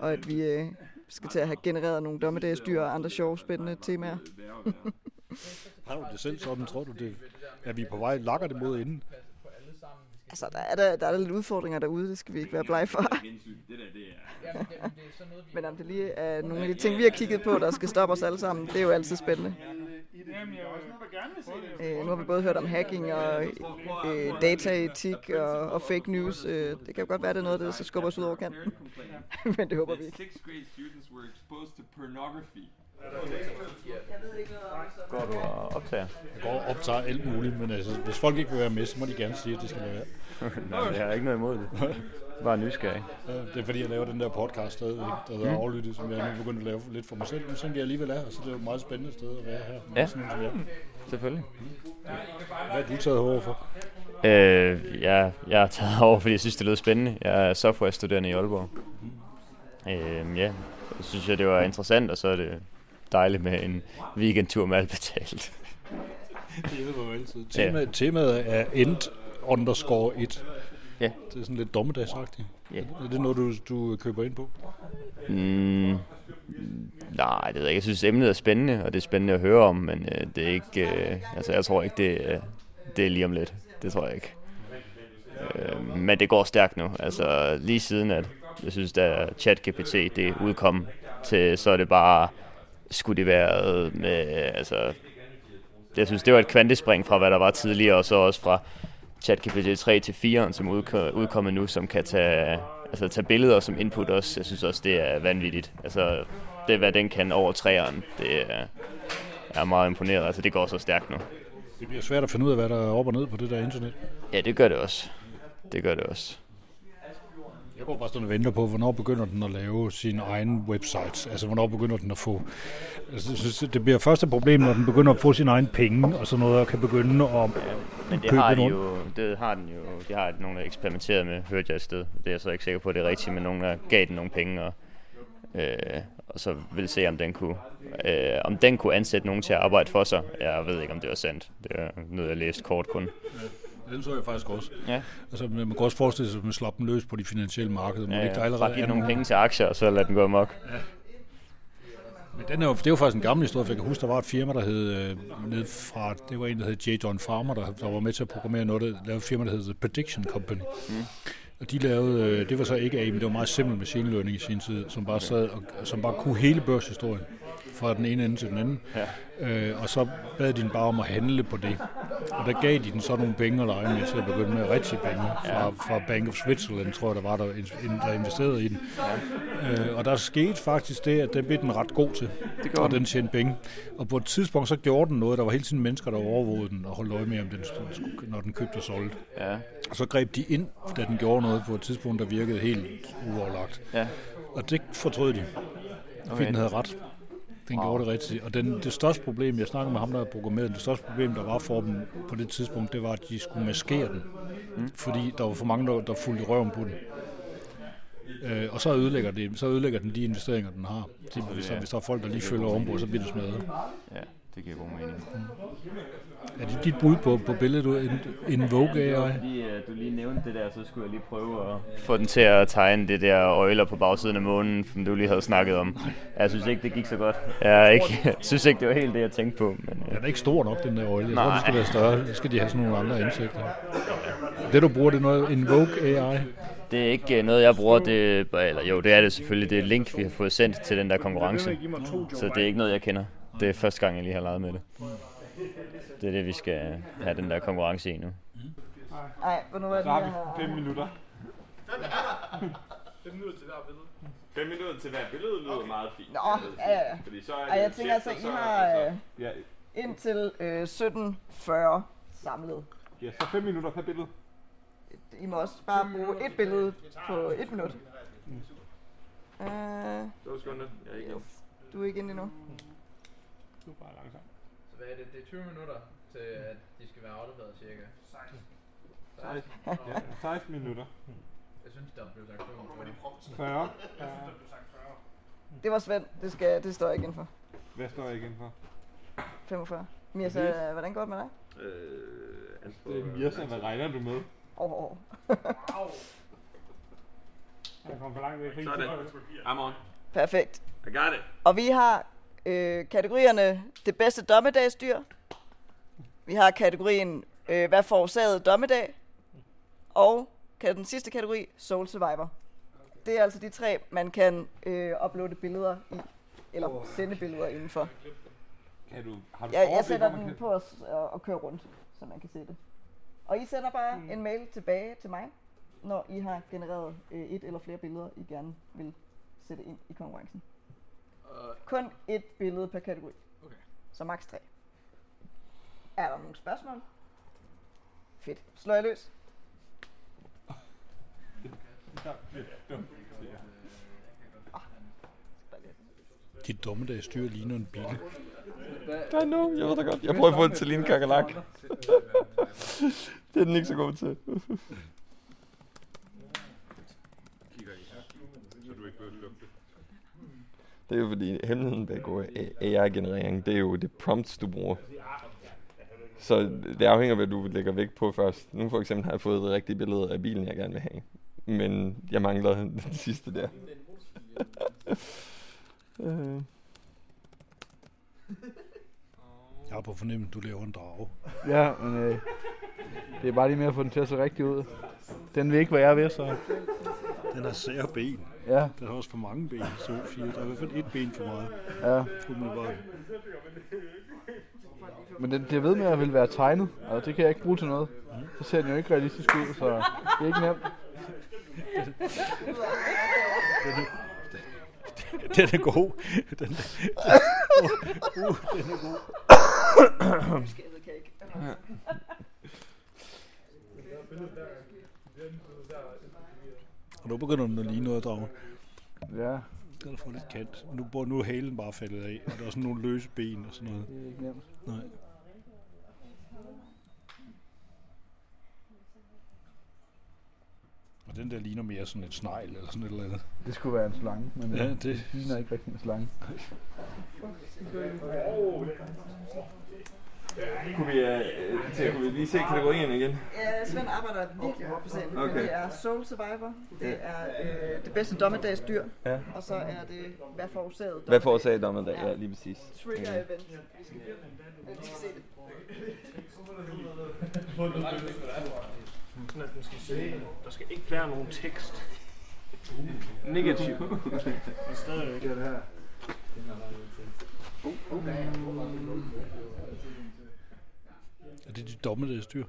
Og at vi øh, skal til at have genereret nogle dommedagsdyr og andre sjove, spændende temaer. Har du det selv sådan? Tror du, det, er vi på vej? Lakker det mod inden? Altså, der er der, der er der lidt udfordringer derude, det skal vi ikke være blege for. Men om det lige er nogle af de ting, vi har kigget på, der skal stoppe os alle sammen, det er jo altid spændende. Øh, nu har vi både hørt om hacking og øh, dataetik og, og fake news. Øh, det kan jo godt være, det er noget, der skal skubbe os ud over kanten. Men det håber vi ikke. Går du og optager? Jeg går og optager alt muligt, men altså, hvis folk ikke vil være med, så må de gerne sige, at det skal være. Nej, jeg har ikke noget imod det. Bare nysgerrig. Ja, Det er fordi, jeg laver den der podcast stadigvæk, der hedder Aflyttet, som jeg nu begyndt at lave lidt for mig selv, men sådan jeg alligevel er, og så det er jo et meget spændende sted at være her. Ja. Sådan, som jeg. Selvfølgelig. Hvad er du taget over for? Øh, ja, jeg har taget over, fordi jeg synes, det lød spændende. Jeg er softwarestuderende i Aalborg. Øh, ja, så synes jeg, det var interessant, og så er det dejligt med en weekendtur med alt betalt. Det hjælper jo altid. Tema, Temaet er end underscore 1. Ja. Det er sådan lidt dommedagsagtigt. Ja. Er det noget, du, du køber ind på? Mm, nej, det ved jeg ikke. Jeg synes, emnet er spændende, og det er spændende at høre om, men øh, det er ikke... Øh, altså, jeg tror ikke, det, øh, det er lige om lidt. Det tror jeg ikke. Øh, men det går stærkt nu. Altså, lige siden, at jeg synes, da ChatGPT det udkom til, så er det bare skulle det være med, altså, jeg synes, det var et kvantespring fra, hvad der var tidligere, og så også fra ChatGPT 3 til 4, som er udkommet nu, som kan tage, altså, tage billeder som input også. Jeg synes også, det er vanvittigt. Altså, det, hvad den kan over træeren, det er, er meget imponeret. Altså, det går så stærkt nu. Det bliver svært at finde ud af, hvad der er op og ned på det der internet. Ja, det gør det også. Det gør det også. Jeg går bare sådan og venter på, hvornår begynder den at lave sine egne websites. Altså, hvornår begynder den at få... Altså, jeg synes, det bliver første problem, når den begynder at få sine egne penge og sådan noget, og kan begynde at Men det købe har, de jo, det har den jo, det har nogen, der eksperimenteret med, hørte jeg et sted. Det er jeg så ikke sikker på, at det er rigtigt, men nogen, der gav den nogle penge, og, øh, og så ville se, om den kunne, øh, om den kunne ansætte nogen til at arbejde for sig. Jeg ved ikke, om det var sandt. Det er noget, jeg læste kort kun. Den så jeg faktisk også. Ja. Altså, man kan også forestille sig, at man slår dem løs på de finansielle markeder. Må Ja, det ikke ja. allerede Bare give nogle penge til aktier, og så lad den gå amok. Men den er jo, det er jo faktisk en gammel historie, for jeg kan huske, der var et firma, der hed, øh, ned fra, det var en, der hed J. John Farmer, der, der var med til at programmere noget, der lavede et firma, der hed The Prediction Company. Mm. Og de lavede, øh, det var så ikke AI, men det var meget simpel machine learning i sin tid, som bare sad og som bare kunne hele børshistorien fra den ene ende til den anden. Ja. Øh, og så bad de den bare om at handle på det. Og der gav de den så nogle penge at lege med til at begynde med rigtig penge. Fra, fra Bank of Switzerland, tror jeg, der var der, der investerede i den. Øh, og der skete faktisk det, at den blev den ret god til. Det og den. tjente penge. Og på et tidspunkt så gjorde den noget. Der var hele tiden mennesker, der overvågede den og holdt øje med, om den når den købte og solgte. Ja. Og så greb de ind, da den gjorde noget på et tidspunkt, der virkede helt uoverlagt. Ja. Og det fortrød de. Fordi Okay. den havde ret. Den gjorde det rigtigt. Og den, det største problem, jeg snakkede med ham, der havde programmeret det største problem, der var for dem på det tidspunkt, det var, at de skulle maskere den. Mm. Fordi der var for mange, der, der fulgte i røven på den. Øh, og så ødelægger, det, så ødelægger den de investeringer, den har. Så, hvis, der, hvis der er folk, der lige følger ovenpå, så bliver det smadret. Ja, det giver god mening. Er det dit bud på, på billedet, du en, en Vogue AI? Fordi øh, du lige nævnte det der, så skulle jeg lige prøve at få den til at tegne det der øjler på bagsiden af månen, som du lige havde snakket om. Jeg synes ikke, det gik så godt. Jeg ikke, synes ikke, det var helt det, jeg tænkte på. Men, øh, Den er ikke stor nok, den der øjle. Jeg tror, Nej. den skal være større. Så skal de have sådan nogle andre ansigter. Det, du bruger, det er noget, en Vogue AI. Det er ikke øh, noget, jeg bruger. Det, eller jo, det er det selvfølgelig. Det er et link, vi har fået sendt til den der konkurrence. Så det er ikke noget, jeg kender. Det er første gang, jeg lige har leget med det. Det er det, vi skal have den der konkurrence i nu. Nej, hvornår er det, Så har vi har... 5 minutter. 5 minutter til hver billede. 5 minutter til hver billede lyder meget fint. Nå, ja, ja. Fordi så er Ej, det jeg tænker altså, I har øh, Ja, indtil øh, 17.40 samlet. ja, så 5 minutter per billede. I må også bare bruge et billede på et minut. Uh, To sekunder. Jeg er ikke yes. Du er ikke inde endnu. Du er bare langsomt. Så hvad er det? Det er 20 minutter til, at de skal være afleveret cirka. 16. 16. Ja, 16 minutter. Jeg synes, der blev sagt 45. 40. Det var Svend. Det, skal, det står jeg ikke inden for. Hvad står jeg igen for? 45. Mirsa, Yes. hvordan går det med dig? Øh, det er Mirsa, hvad regner du med? Åh, oh, oh. Jeg kom for langt væk. Sådan. I'm on. Perfekt. I got it. Og vi har øh, kategorierne det bedste dommedagsdyr. Vi har kategorien øh, hvad forårsagede dommedag. Og den sidste kategori, Soul Survivor. Det er altså de tre, man kan øh, uploade billeder i. Eller oh. sende billeder indenfor. Kan du, har du Jeg, jeg sætter den kan- på os og, og kører rundt, så man kan se det. Og I sender bare mm. en mail tilbage til mig, når I har genereret øh, et eller flere billeder, I gerne vil sætte ind i konkurrencen. Kun et billede per kategori. Okay. Så maks tre. Er der nogle spørgsmål? Fedt. Slår jeg løs? Dit dommedagsdyr ligner en bil. I know, jeg ved da godt. Jeg prøver at få den til en kakalak. det er den ikke så god til. Det er jo fordi, hemmeligheden bag AI-generering, det er jo det prompts, du bruger. Så det afhænger af, hvad du lægger vægt på først. Nu for eksempel har jeg fået det rigtige billede af bilen, jeg gerne vil have. Men jeg mangler den sidste der. Øh. Jeg har på fornemmelsen, du laver en drage. Ja, men øh, det er bare lige med at få den til at se rigtig ud. Den vil ikke være jeg ved, så... Den har sære ben. Ja. Den har også for mange ben, Sofie. Der er i hvert fald et ben for meget. Ja. Umiddelbart. Men den bliver ved med at vil være tegnet, og det kan jeg ikke bruge til noget. Så ser den jo ikke realistisk ud, så det er ikke nemt. Den er god. Den, uh, uh, den er god. Og nu begynder den at ligne noget af dragen. Ja. Den har fået lidt kant. Nu, hvor nu er halen bare faldet af, og der er sådan nogle løse ben og sådan noget. Det er ikke nemt. Nej. Og den der ligner mere sådan et snegl eller sådan et eller andet. Det skulle være en slange, men Ja, ja, det- det ligner ikke rigtig en slange. Kunne vi, øh, til, kunne vi lige se kategorierne igen? Ja, Svend arbejder virkelig hårdt på sagen. Okay. Det er Soul Survivor, det er øh, det bedste dommedagsdyr, Ja. og så er det hvad forårsaget Hvad forårsager dommedag? Ja, lige præcis. Trigger Okay. event. Vi skal, vi skal se det. Sådan at den skal se, der skal ikke være nogen tekst. Negativ. Men stadigvæk. Det er det her. Er det de dommedagsdyr?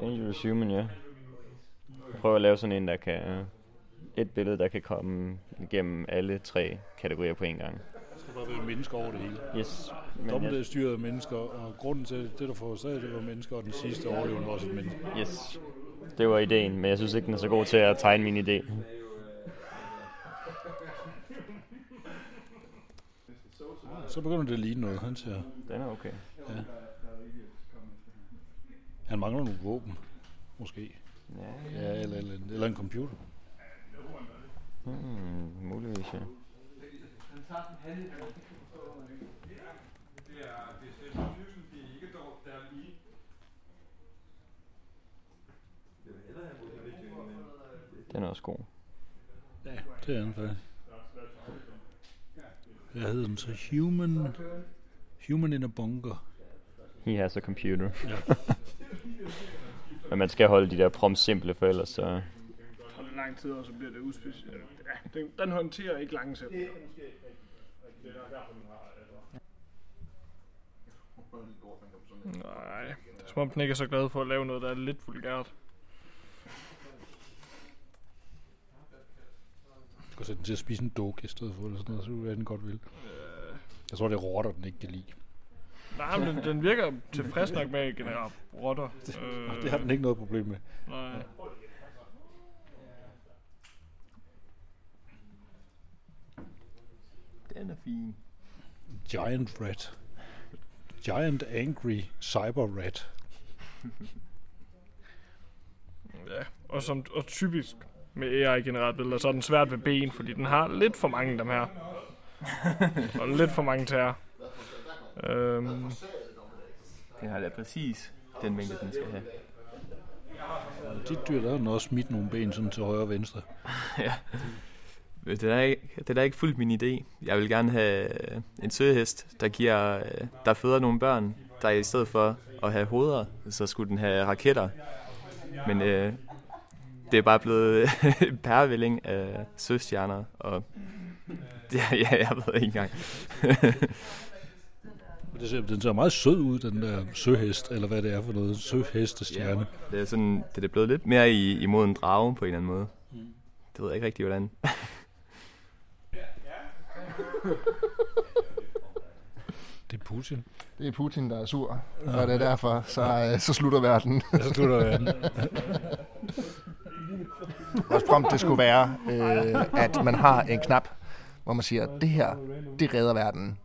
Dangerous Human, ja. Jeg prøver at lave sådan en, der kan... Et billede, der kan komme igennem alle tre kategorier på en gang. Der skal bare være mennesker over det hele. Yes. Men jeg, Dommedagsdyret er mennesker, og grunden til det, der forårsagede det, var mennesker, og den sidste overlevende var også et menneske. yes. Det var ideen, men jeg synes ikke, den er så god til at tegne min idé. Så begynder det at ligne noget, han siger. Den er okay. Ja. Han mangler nogle våben, måske. Ja, Ja, eller, eller, eller en computer. Hmm, muligvis, ja. Den er også god. Ja, det er han faktisk. Hvad hedder den så? Human... Human in a bunker. He has a computer. Ja. Men man skal holde de der prompts simple, for ellers så... Det tager lang tid, og så bliver det uspecielt. Ja, den, den håndterer ikke lange sætninger. Nej, det er som om den ikke er så glad for at lave noget, der er lidt vulgært. Du kan sætte den til at spise en duk i stedet for, eller sådan noget, så hvad den godt vil. Jeg tror, det er rotter, den ikke kan lide. Nej, men den, den virker tilfreds nok med at generere rotter. Øh, Det har den ikke noget problem med. Nej. Den er fin. Giant rat. Giant angry cyber rat. Ja, og, som, og typisk med AI-genereret billeder, så er den svært ved ben, fordi den har lidt for mange af dem her. og lidt for mange tæer. Øhm, Den har da præcis den mængde, den skal have. De dyr, der har den også smidt nogle ben sådan til højre og venstre. ja. Det er, ikke, det er ikke fuldt min idé. Jeg vil gerne have en søhest, der giver, øh, der føder nogle børn, der i stedet for at have hoveder, så skulle den have raketter. Men øh, det er bare blevet en pærevælling af søstjerner, og ja, ja, jeg ved ikke engang. Det ser, den ser meget sød ud, den der søhest, eller hvad det er for noget. Søhestestjerne. det er sådan, det er blevet lidt mere i, imod en drage på en eller anden måde. Det ved jeg ikke rigtig, hvordan. Det er Putin. Det er Putin, der er sur, og det er derfor, så, øh, så slutter verden. Ja, så slutter verden. Vores prompt, det skulle være, øh, at man har en knap, hvor man siger, det her, det redder verden.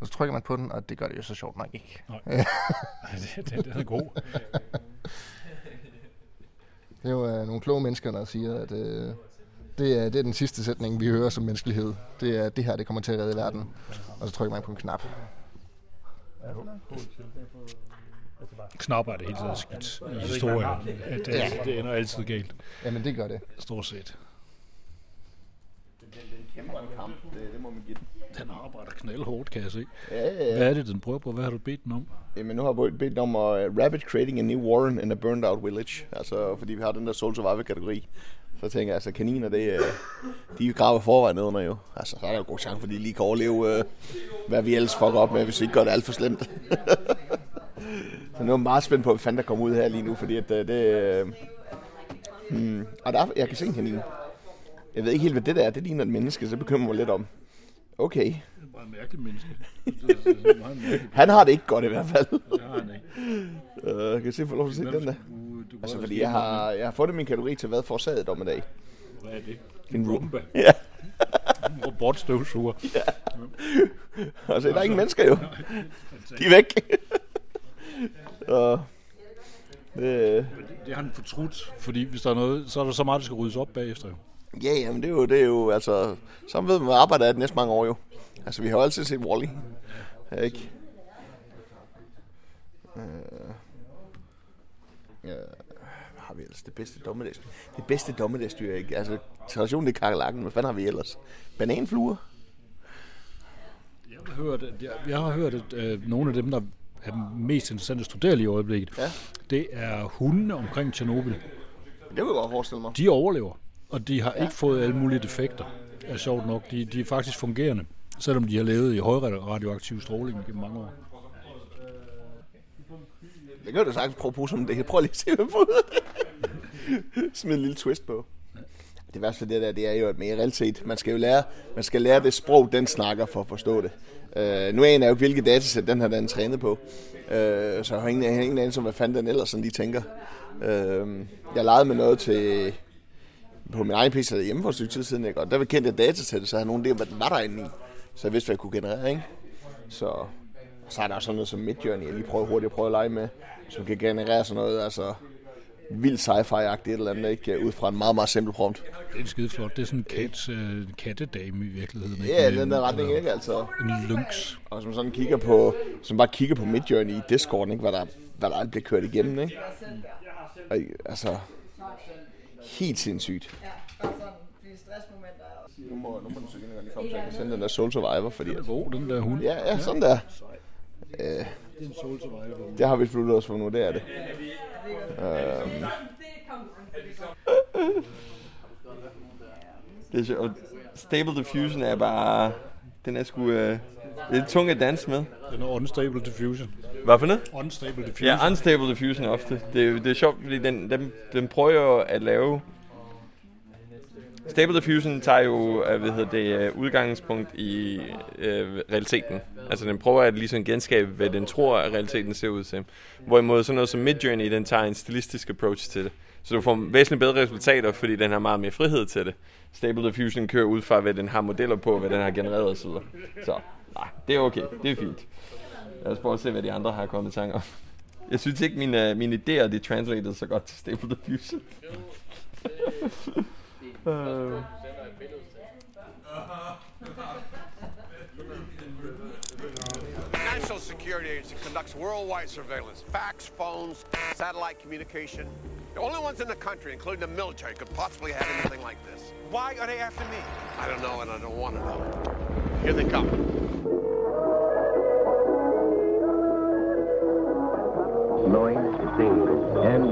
Og så trykker man på den, og det gør det jo så sjovt nok ikke. Nej. det, det, det er god. Det er jo øh, nogle kloge mennesker, der siger, at øh, det, er, det er den sidste sætning, vi hører som menneskelighed. Det er, det her, det kommer til at redde verden. Og så trykker man på en knap. Knapper er det hele taget skidt i historien. At det, Ja. det ender altid galt. Jamen, det gør det. Stort set. Den kæmper en kamp, det, det må man give den. Den arbejder knaldhårdt, kan jeg se. Ja, ja, ja. Hvad er det, den prøver på? Hvad har du bedt den om? Jamen, nu har jeg bedt om at uh, rapid creating a new warren in a burned out village. Altså, fordi vi har den der soul survivor kategori. Så tænker jeg, altså kaniner, det, uh, de graver forvejen ned under jo. Altså, så er der jo god chance for, at de lige kan overleve, uh, hvad vi ellers fucker op med, hvis vi ikke gør det alt for slemt. så nu er jeg meget spændt på, hvad fanden der kommer ud her lige nu, fordi at uh, det... Uh, hmm, og der er, jeg kan se en kanin. Jeg ved ikke helt, hvad det der er. Det ligner et menneske, så bekymrer jeg mig lidt om. Okay. Det er bare en mærkelig menneske. Det er- det er meget mærkeligt. Han har det ikke godt i hvert fald. Det har han ikke. Øh, kan jeg se, få lov at se den der? du Altså, fordi jeg har, jeg har fundet min kategori til, hvad forårsaget dommedag. Hvad er det? En rumba. Ja. En robotstøvsuger. Ja. Altså, der er ingen mennesker jo. De er væk. Og det, Det har han fortrudt, fordi hvis der er noget, så er der så meget, der skal ryddes op bagefter. jo. Ja, jamen, det er jo, det er jo, altså, så ved man, hvad arbejder er det næste mange år jo. Altså, vi har jo altid set Wall-E. Ja, ikke? Øh, hvad har vi ellers? Det bedste dommedagsdyr. Det bedste dommedagsdyr, ikke? Altså, traditionen det er kakalakken. Hvad fanden har vi ellers? Bananfluer? Jeg har hørt, jeg, jeg har hørt at øh, nogle af dem, der er mest interessante at studere lige i øjeblikket, Ja. det er hundene omkring Tjernobyl. Det kunne jeg godt forestille mig. De overlever, og de har ja. ikke fået alle mulige defekter. Er sjovt nok. De, de er faktisk fungerende, selvom de har levet i høj radioaktiv stråling gennem mange år. Det kan du sagtens prøve at bruge som det. Prøv lige at se, hvad jeg Smid en lille twist på. Det værste for det der, det er jo, at med realitet, man skal jo lære, man skal lære det sprog, den snakker for at forstå det. Uh, nu aner jeg jo ikke, hvilke datasæt den har den trænet på. Uh, så jeg har ingen, jeg har ingen anelse om, hvad fanden den ellers sådan lige tænker. Uh, jeg legede med noget til på min egen PC hjemme for et stykke tid siden, ikke? og der kendte jeg datasættet, så jeg havde nogen idé om, hvad den var derinde i. Så jeg vidste, hvad jeg kunne generere, ikke? Så, så er der også sådan noget som Midjourney, jeg lige prøver hurtigt at prøve at lege med, som kan generere sådan noget, altså vildt sci-fi-agtigt et eller andet, ikke? Ud fra en meget, meget simpel prompt. Det er skide flot. Det er sådan en kat, uh, kattedame i virkeligheden. Ikke? Ja, den der retning, ikke? Altså. En lynx. Og man sådan kigger på, som bare kigger på Midjourney i Discord, ikke? Hvad der, hvad der bliver kørt igennem, ikke? Og, altså, helt sindssygt. Nu må, nu må den søge lige komme, så jeg kan sende den der Soul Survivor, fordi... Den er god, den der hund. Ja, ja, sådan der. Øh, Det er en soul survivor. det har vi besluttet os for nu, det er det. Øhm, Det er sjovt. Stable Diffusion er bare... Den er sgu... Øh, det er lidt tung at danse med. Den er unstable diffusion. Hvad for noget? Unstable diffusion. Ja, unstable diffusion ofte. Det er, det er sjovt, fordi den, den, den prøver at lave... Stable diffusion tager jo øh, hvad hedder det, øh, udgangspunkt i øh, realiteten. Altså den prøver at ligesom genskabe, hvad den tror, at realiteten ser ud til. Hvorimod sådan noget som Midjourney, den tager en stilistisk approach til det. Så du får væsentligt bedre resultater, fordi den har meget mere frihed til det. Stable diffusion kører ud fra, hvad den har modeller på, hvad den har genereret osv. Så nej, det er okay. Det er fint. Lad os prøve at se, hvad de andre har kommet i tanker om. Jeg synes ikke, mine, mine idéer, de translated så godt til Stable Diffusion. National Security Agency conducts worldwide surveillance, fax, phones, satellite communication. The only ones in the country, including the military, could possibly have anything like this. Why are they after me? I don't know, and I don't want to know. Here they come. Single, and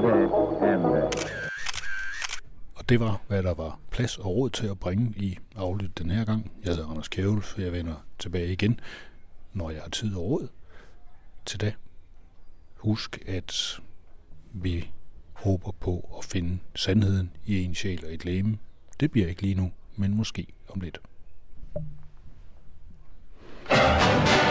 Og det var, hvad der var plads og råd til at bringe i aflyt den her gang. Jeg hedder Anders Kjævel, jeg vender tilbage igen, når jeg har tid og råd. Til da, husk, at vi håber på at finde sandheden i en sjæl og et læme. Det bliver ikke lige nu, men måske om lidt. Thank you.